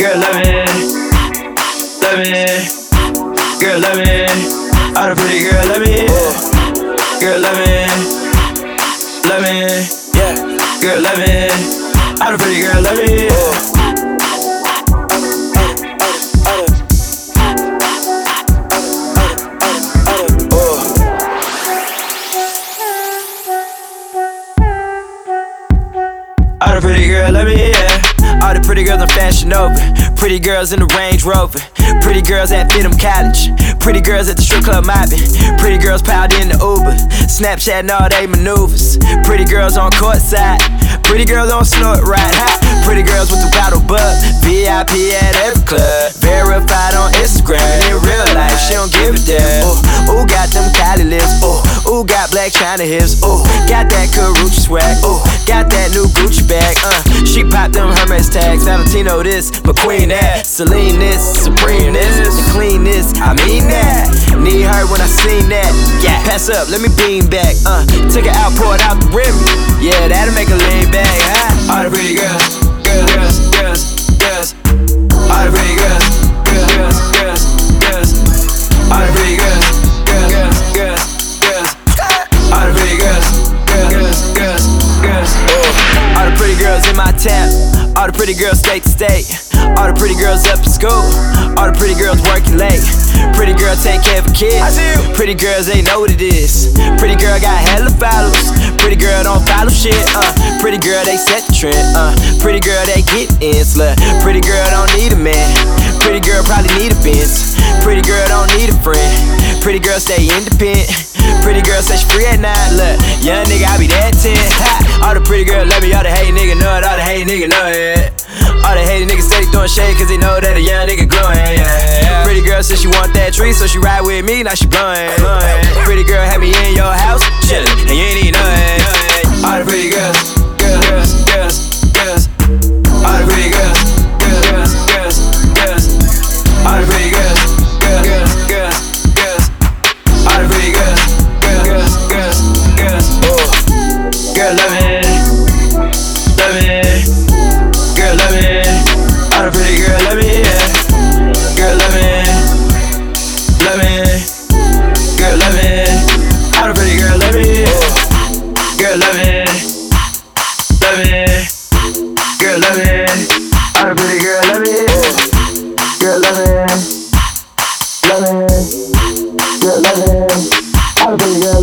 girl, love me, love me, girl, love me. All the pretty girl, love me, girl, love me, love me, yeah, girl, love me. All the pretty girl, love me. All the pretty girl, let me yeah. All the pretty girls in Fashion Nova. Pretty girls in the Range Rover. Pretty girls at FIDM College. Pretty girls at the strip club mobbing. Pretty girls piled in the Uber. Snapchatting all they maneuvers. Pretty girls on courtside. Pretty girls on snort ride. Ha. Pretty girls with the bottle bug. VIP at every club. Verified on Instagram. In real life, she don't give a damn. Ooh, ooh got them Kylie lips. Ooh, ooh, got Blac Chyna hips. Ooh, got that Karuchi swag. Ooh, got that new Gucci bag. Uh, she popped them Hermes tags. Valentino this, McQueen that. Celine this, Supreme this, and clean this. I mean that. Need her when I seen that. Yeah, pass up, let me beam back. Uh, took it out, pour it out the rim. State to state. All the pretty girls up in school. All the pretty girls working late. Pretty girl take care of kids. Pretty girls they know what it is. Pretty girl got hella followers. Pretty girl don't follow shit. Uh, pretty girl they set the trend. Uh, pretty girl they get in slut. Pretty girl don't need a man. Pretty girl probably need a Benz. Pretty girl don't need a friend. Pretty girl stay independent. Pretty girl say she free at night. Look, young nigga I be that 10. Ha! All the pretty girls love me. All the hate nigga know it. All the hate nigga know it. Throwing shade cause they know that a young nigga glowing. Yeah. Pretty girl said she want that tree, so she ride with me, now she blowing. Pretty girl love it. All the pretty girl love me. Girl love me. Love me. Girl love it. All the pretty girl love me. Girl love me. Love me. Girl love it. All the pretty girl.